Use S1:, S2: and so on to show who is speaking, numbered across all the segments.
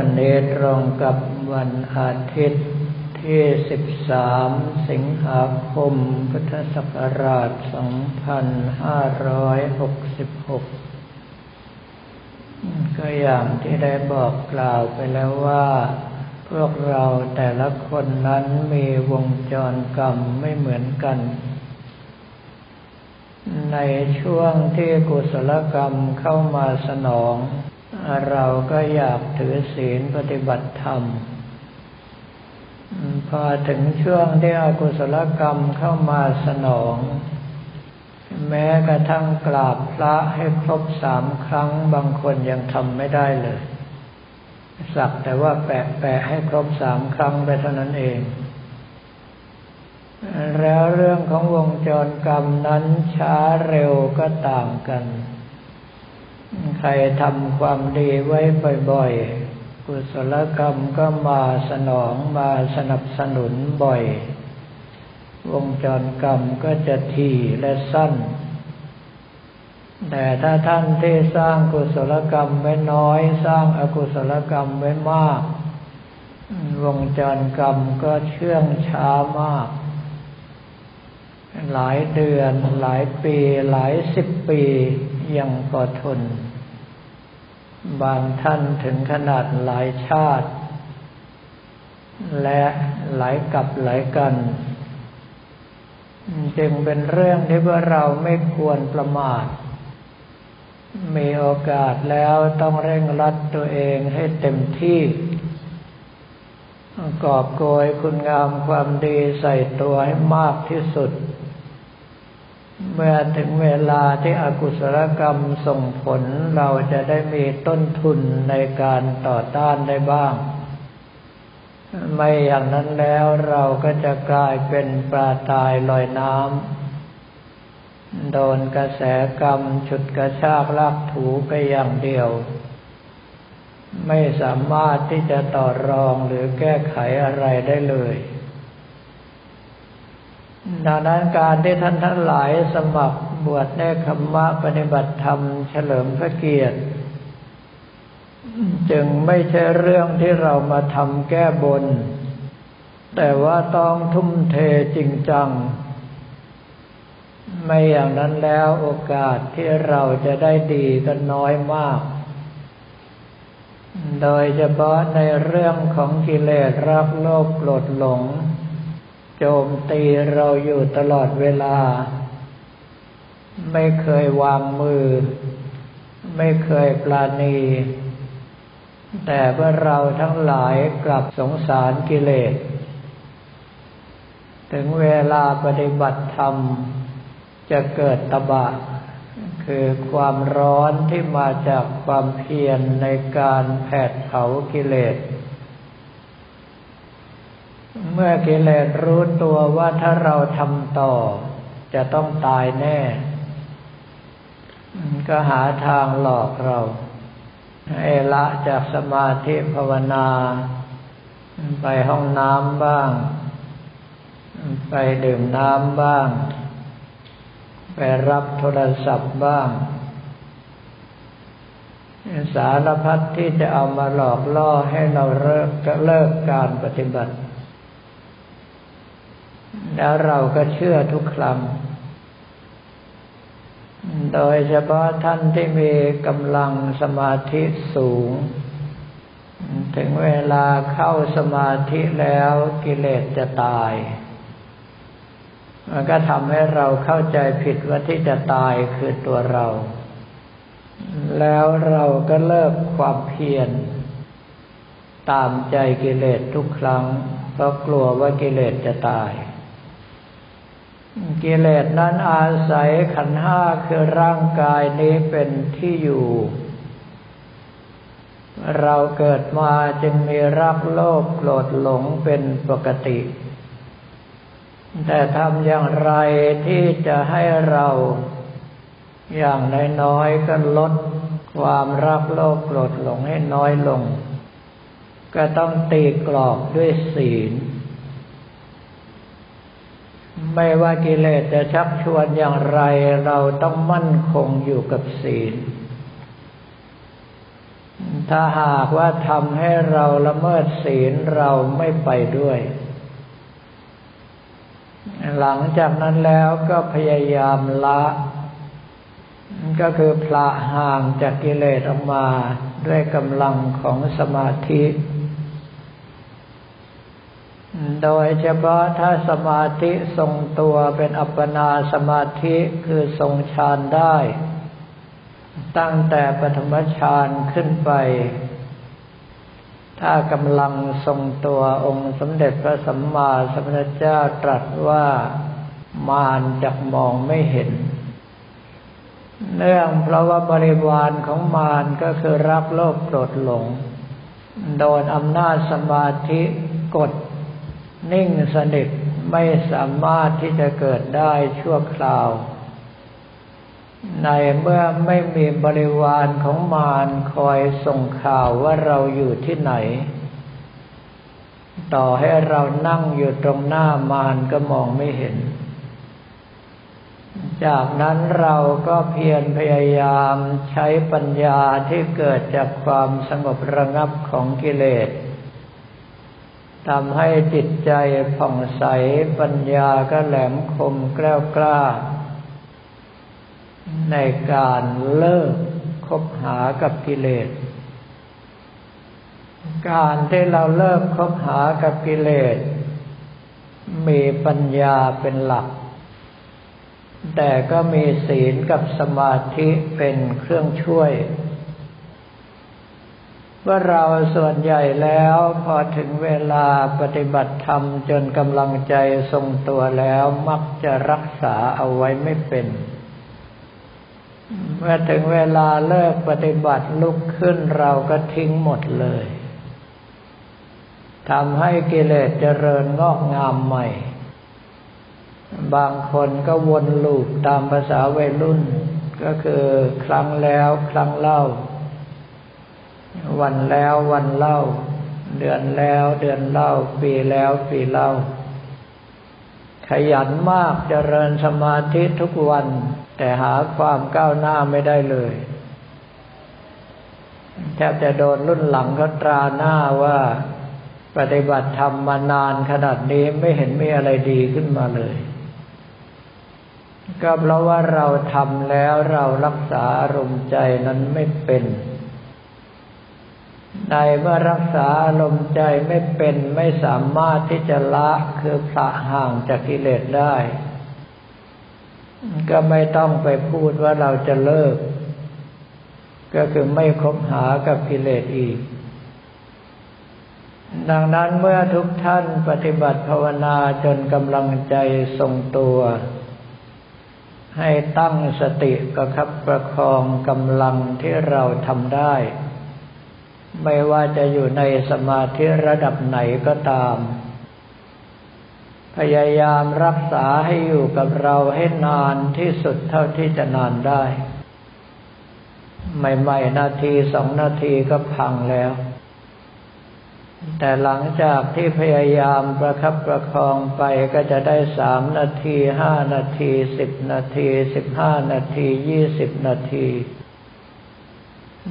S1: วันนี้ตรงกับวันอาทิตย์ที่ 13 สิงหาคม พุทธศักราช 2566 ก็อย่างที่ได้บอกกล่าวไปแล้วว่า พวกเราแต่ละคนนั้นมีวงจรกรรมไม่เหมือนกันในช่วงที่กุศลกรรมเข้ามาสนอง เราก็อยากถือศีลปฏิบัติธรรม พอถึงช่วงที่อกุศลกรรมเข้ามาสนอง แม้กระทั่งกราบพระให้ครบสามครั้งบางคนยังทำไม่ได้เลย สักแต่ว่าแปะแปะให้ครบสามครั้งไปเท่านั้นเอง แล้วเรื่องของวงจรกรรมนั้นช้าเร็วก็ต่างกัน ใครทำความดีไว้บ่อยๆ กุศลกรรมก็มาสนองมาสนับสนุนบ่อย วงจรกรรมก็จะถี่และสั้น แต่ถ้าท่านที่สร้างกุศลกรรมไว้น้อย สร้างอากุศลกรรมไว้มาก วงจรกรรมก็เชื่องช้ามาก หลายเดือน หลายปี หลายสิบปี ยังพอทน บางท่านถึงขนาดหลายชาติ และหลายกับหลายกัน จึงเป็นเรื่องที่ว่าเราไม่ควรประมาท มีโอกาสแล้วต้องเร่งรัดตัวเองให้เต็มที่กอบโกยคุณงามความดีใส่ตัวให้มากที่สุด เมื่อถึงเวลาที่อกุศลกรรมส่งผลเราจะได้มีต้นทุนในการต่อต้านได้บ้าง ไม่อย่างนั้นแล้วเราก็จะกลายเป็นปลาตายลอยน้ำโดนกระแสกรรมฉุดกระชากลากถูไปอย่างเดียว ไม่สามารถที่จะต่อรองหรือแก้ไขอะไรได้เลย ดังนั้นการที่ท่านทั้งหลายสมัครบวชในคำว่าปฏิบัติธรรมเฉลิมพระเกียรติ จึงไม่ใช่เรื่องที่เรามาทำแก้บน แต่ว่าต้องทุ่มเทจริงจัง ไม่อย่างนั้นแล้วโอกาสที่เราจะได้ดีก็น้อยมาก โดยเฉพาะในเรื่องของกิเลสรักโลภโกรธหลง โจมตีเราอยู่ตลอดเวลา ไม่เคยวางมือ ไม่เคยปลาณี แต่เมื่อเราทั้งหลายกลับสงสารกิเลส ถึงเวลาปฏิบัติธรรม จะเกิดตบะ คือความร้อนที่มาจากความเพียรในการแผดเผากิเลส มื่อกิเลสรู้ตัวว่าถ้าเราทำต่อ จะต้องตายแน่ ก็หาทางหลอกเราให้ละจากสมาธิภาวนา ไปห้องน้ำบ้าง ไปดื่มน้ำบ้าง ไปรับโทรศัพท์บ้าง สารพัดที่จะเอามาหลอกล่อให้เราเลิกเลิกการปฏิบัติ แล้วเราก็เชื่อทุกครั้งโดยเฉพาะท่านที่มีกำลังสมาธิสูง ถึงเวลาเข้าสมาธิแล้วกิเลสจะตาย มันก็ทำให้เราเข้าใจผิดว่าที่จะตายคือตัวเรา แล้วเราก็เลิกความเพียรตามใจกิเลสทุกครั้ง เพราะกลัวว่ากิเลสจะตาย กิเลสนั้นอาศัยขันห้าคือร่างกายนี้เป็นที่อยู่ เราเกิดมาจึงมีรักโลภโกรธหลงเป็นปกติ แต่ทำอย่างไรที่จะให้เรา อย่างน้อยๆก็ลดความรักโลภโกรธหลงให้น้อยลง ก็ต้องตีกรอบด้วยศีล ไม่ว่ากิเลสจะชักชวนอย่างไรเราต้องมั่นคงอยู่กับศีล ถ้าหากว่าทำให้เราละเมิดศีลเราไม่ไปด้วย หลังจากนั้นแล้วก็พยายามละ ก็คือพละห่างจากกิเลสออกมาด้วยกำลังของสมาธิ โดยเฉพาะถ้าสมาธิทรงตัวเป็นอัปปนาสมาธิคือทรงฌานได้ ตั้งแต่ปฐมฌานขึ้นไป ถ้ากำลังทรงตัวองค์สมเด็จพระสัมมาสัมพุทธเจ้าตรัสว่ามารจักมองไม่เห็น เนื่องเพราะว่าบริวารของมารก็คือรักโลภโกรธหลง โดนอำนาจสมาธิกด นิ่งสนิทไม่สามารถที่จะเกิดได้ชั่วคราว ในเมื่อไม่มีบริวารของมารคอยส่งข่าวว่าเราอยู่ที่ไหน ต่อให้เรานั่งอยู่ตรงหน้ามารก็มองไม่เห็น จากนั้นเราก็เพียรพยายามใช้ปัญญาที่เกิดจากความสงบระงับของกิเลส ทำให้จิตใจผ่องใสปัญญาก็แหลมคมแกล้วกล้า ในการเลิกคบหากับกิเลส การที่เราเลิกคบหากับกิเลส มีปัญญาเป็นหลัก แต่ก็มีศีลกับสมาธิเป็นเครื่องช่วย ว่าเราส่วนใหญ่แล้วพอถึงเวลาปฏิบัติธรรมจนกำลังใจทรงตัวแล้วมักจะรักษาเอาไว้ไม่เป็น เมื่อถึงเวลาเลิกปฏิบัติลุกขึ้นเราก็ทิ้งหมดเลยทำให้กิเลสเจริญงอกงามใหม่ บางคนก็วนลูปตามภาษาวัยรุ่น ก็คือครั้งแล้วครั้งเล่า วันแล้ววันเล่า เดือนแล้วเดือนเล่า ปีแล้วปีเล่า ขยันมากเจริญสมาธิทุกวัน แต่หาความก้าวหน้าไม่ได้เลยแทบจะโดนรุ่นหลังก็ตราหน้าว่าปฏิบัติธรรมมานานขนาดนี้ไม่เห็นมีอะไรดีขึ้นมาเลย ก็เพราะว่าเราทำแล้วเรารักษาอารมณ์ใจนั้นไม่เป็น ในเมื่อรักษาอารมณ์ใจไม่เป็นไม่สามารถที่จะละคือพระห่างจากกิเลสได้ ก็ไม่ต้องไปพูดว่าเราจะเลิก ก็คือไม่คบหากับกิเลสอีก ดังนั้นเมื่อทุกท่านปฏิบัติภาวนาจนกำลังใจทรงตัว ให้ตั้งสติประคับประคองกำลังที่เราทำได้ ไม่ว่าจะอยู่ในสมาธิระดับไหนก็ตาม พยายามรักษาให้อยู่กับเราให้นานที่สุดเท่าที่จะนานได้ ใหม่ๆนาทีสองนาทีก็พังแล้ว แต่หลังจากที่พยายามประคับประคองไปก็จะได้สามนาทีห้านาทีสิบนาทีสิบห้านาทียี่สิบนาที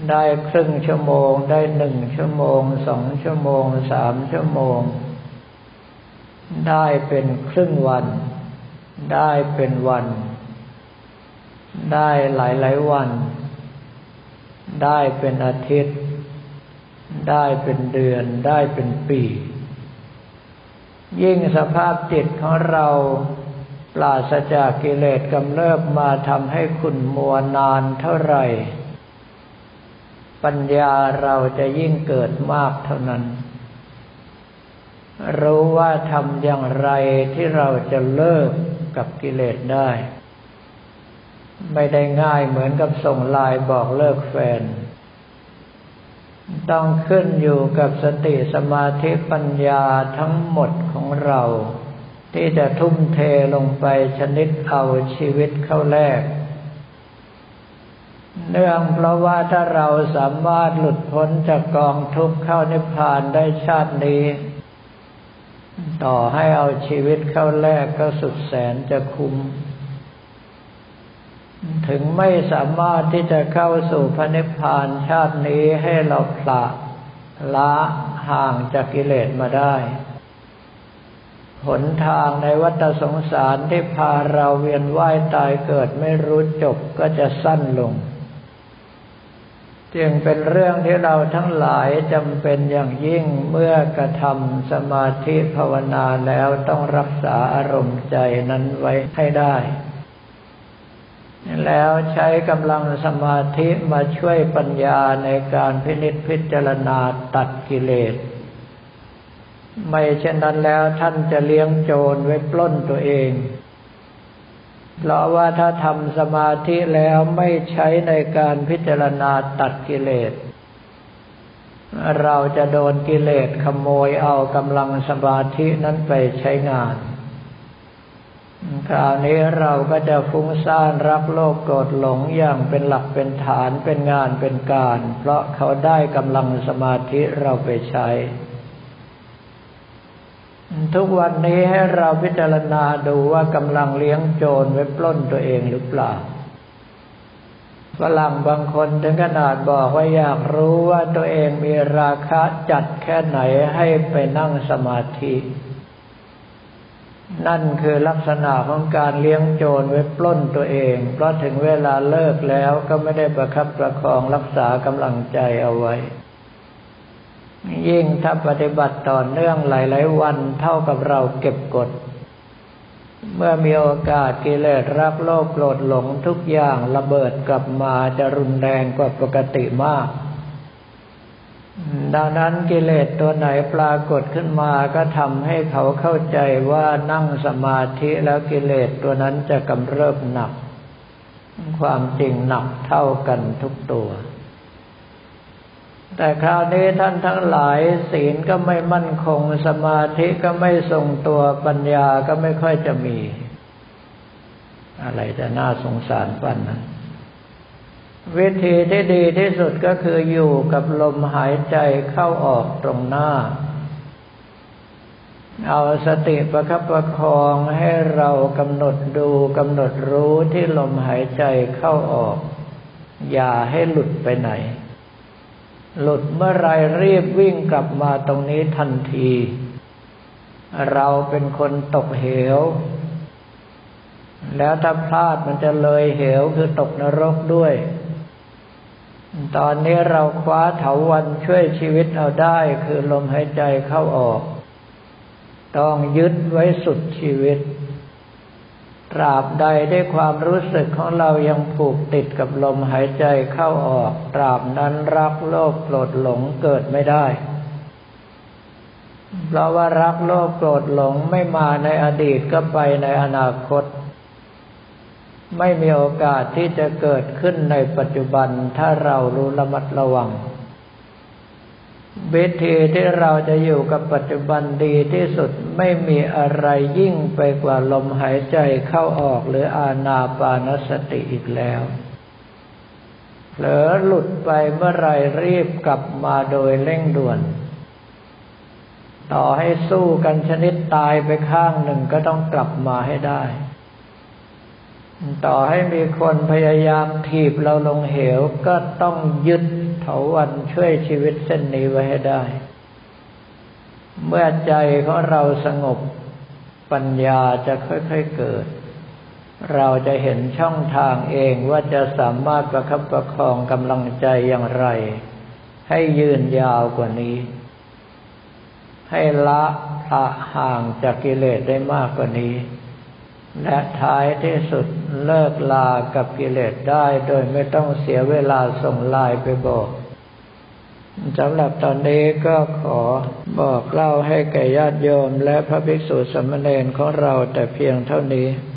S1: ได้ครึ่งชั่วโมง ได้หนึ่งชั่วโมงสองชั่วโมงสามชั่วโมง ได้เป็นครึ่งวัน ได้เป็นวัน ได้หลายหลายวัน ได้เป็นอาทิตย์ ได้เป็นเดือน ได้เป็นปี ยิ่งสภาพจิตของเราปราศจากกิเลสกำเริบมาทำให้คุณมัวนานเท่าไหร่ ปัญญาเราจะยิ่งเกิดมากเท่านั้น รู้ว่าทำอย่างไรที่เราจะเลิกกับกิเลสได้ ไม่ได้ง่ายเหมือนกับส่งลายบอกเลิกแฟน ต้องขึ้นอยู่กับสติสมาธิปัญญาทั้งหมดของเรา ที่จะทุ่มเทลงไปชนิดเอาชีวิตเข้าแลก เนื่องเพราะว่าถ้าเราสามารถหลุดพ้นจากกองทุกข์เข้านิพพานได้ชาตินี้ ต่อให้เอาชีวิตเข้าแลกก็สุดแสนจะคุ้ม ถึงไม่สามารถที่จะเข้าสู่พระนิพพานชาตินี้ให้เราผละละห่างจากกิเลสมาได้ หนทางในวัฏสงสารที่พาเราเวียนว่ายตายเกิดไม่รู้จบก็จะสั้นลง จึงเป็นเรื่องที่เราทั้งหลายจำเป็นอย่างยิ่งเมื่อกระทำสมาธิภาวนาแล้วต้องรักษาอารมณ์ใจนั้นไว้ให้ได้ แล้วใช้กำลังสมาธิมาช่วยปัญญาในการพินิจพิจารณาตัดกิเลส ไม่เช่นนั้นแล้วท่านจะเลี้ยงโจรไว้ปล้นตัวเอง เพราะว่าถ้าทำสมาธิแล้วไม่ใช้ในการพิจารณาตัดกิเลส เราจะโดนกิเลสขโมยเอากำลังสมาธินั้นไปใช้งาน คราวนี้เราก็จะฟุ้งซ่านรักโลกโกรธหลงอย่างเป็นหลักเป็นฐานเป็นงานเป็นการ เพราะเขาได้กำลังสมาธิเราไปใช้ ทุกวันนี้ให้เราพิจารณาดูว่ากำลังเลี้ยงโจรไว้ปล้นตัวเองหรือเปล่าฝรั่งบางคนถึงขนาดบอกว่าอยากรู้ว่าตัวเองมีราคาจัดแค่ไหนให้ไปนั่งสมาธิ นั่นคือลักษณะของการเลี้ยงโจรไว้ปล้นตัวเอง เพราะถึงเวลาเลิกแล้วก็ไม่ได้ประคับประคองรักษากำลังใจเอาไว้ ยิ่งถ้าปฏิบัติต่อเนื่องหลาย ๆ วันเท่ากับเราเก็บกด เมื่อมีโอกาสกิเลสรักโลภโกรธหลงทุกอย่างระเบิดกลับมาจะรุนแรงกว่าปกติมาก ดังนั้นกิเลสตัวไหนปรากฏขึ้นมาก็ทำให้เขาเข้าใจว่านั่งสมาธิแล้วกิเลสตัวนั้นจะกำเริบหนัก ความจริงหนักเท่ากันทุกตัว แต่คราวนี้ท่านทั้งหลายศีลก็ไม่มั่นคงสมาธิก็ไม่ทรงตัวปัญญาก็ไม่ค่อยจะมี อะไรจะน่าสงสารปันนั้นวิธีที่ดีที่สุดก็คืออยู่กับลมหายใจเข้าออกตรงหน้า เอาสติประคับประคองให้เรากำหนดดูกำหนดรู้ที่ลมหายใจเข้าออก อย่าให้หลุดไปไหน หลุดเมื่อไรรีบวิ่งกลับมาตรงนี้ทันที เราเป็นคนตกเหว แล้วถ้าพลาดมันจะเลยเหวคือตกนรกด้วย ตอนนี้เราคว้าเถาวันช่วยชีวิตเราได้คือลมหายใจเข้าออก ต้องยึดไว้สุดชีวิต ตราบใดได้ความรู้สึกของเรายังผูกติดกับลมหายใจเข้าออก ตราบนั้นรักโลภโกรธหลงเกิดไม่ได้เพราะว่ารักโลภโกรธหลงไม่มาในอดีตก็ไปในอนาคต ไม่มีโอกาสที่จะเกิดขึ้นในปัจจุบันถ้าเรารู้ระมัดระวัง วิธีที่เราจะอยู่กับปัจจุบันดีที่สุดไม่มีอะไรยิ่งไปกว่าลมหายใจเข้าออกหรืออาณาปานสติอีกแล้วเผลอหลุดไปเมื่อไรรีบกลับมาโดยเร่งด่วน ต่อให้สู้กันชนิดตายไปข้างหนึ่งก็ต้องกลับมาให้ได้ ต่อให้มีคนพยายามถีบเราลงเหวก็ต้องยึด ถาวันช่วยชีวิตเส้นนี้ไว้ให้ได้ เมื่อใจของเราสงบปัญญาจะค่อยๆเกิด เราจะเห็นช่องทางเองว่าจะสามารถประคับประคองกำลังใจอย่างไร ให้ยืนยาวกว่านี้ ให้ละพระห่างจากกิเลสได้มากกว่านี้ และท้ายที่สุดเลิกลากับกิเลสได้โดยไม่ต้องเสียเวลาส่งลายไปบอกสำหรับตอนนี้ก็ขอบอกเล่าให้แก่ญาติโยมและพระภิกษุสมณเณรของเราแต่เพียงเท่านี้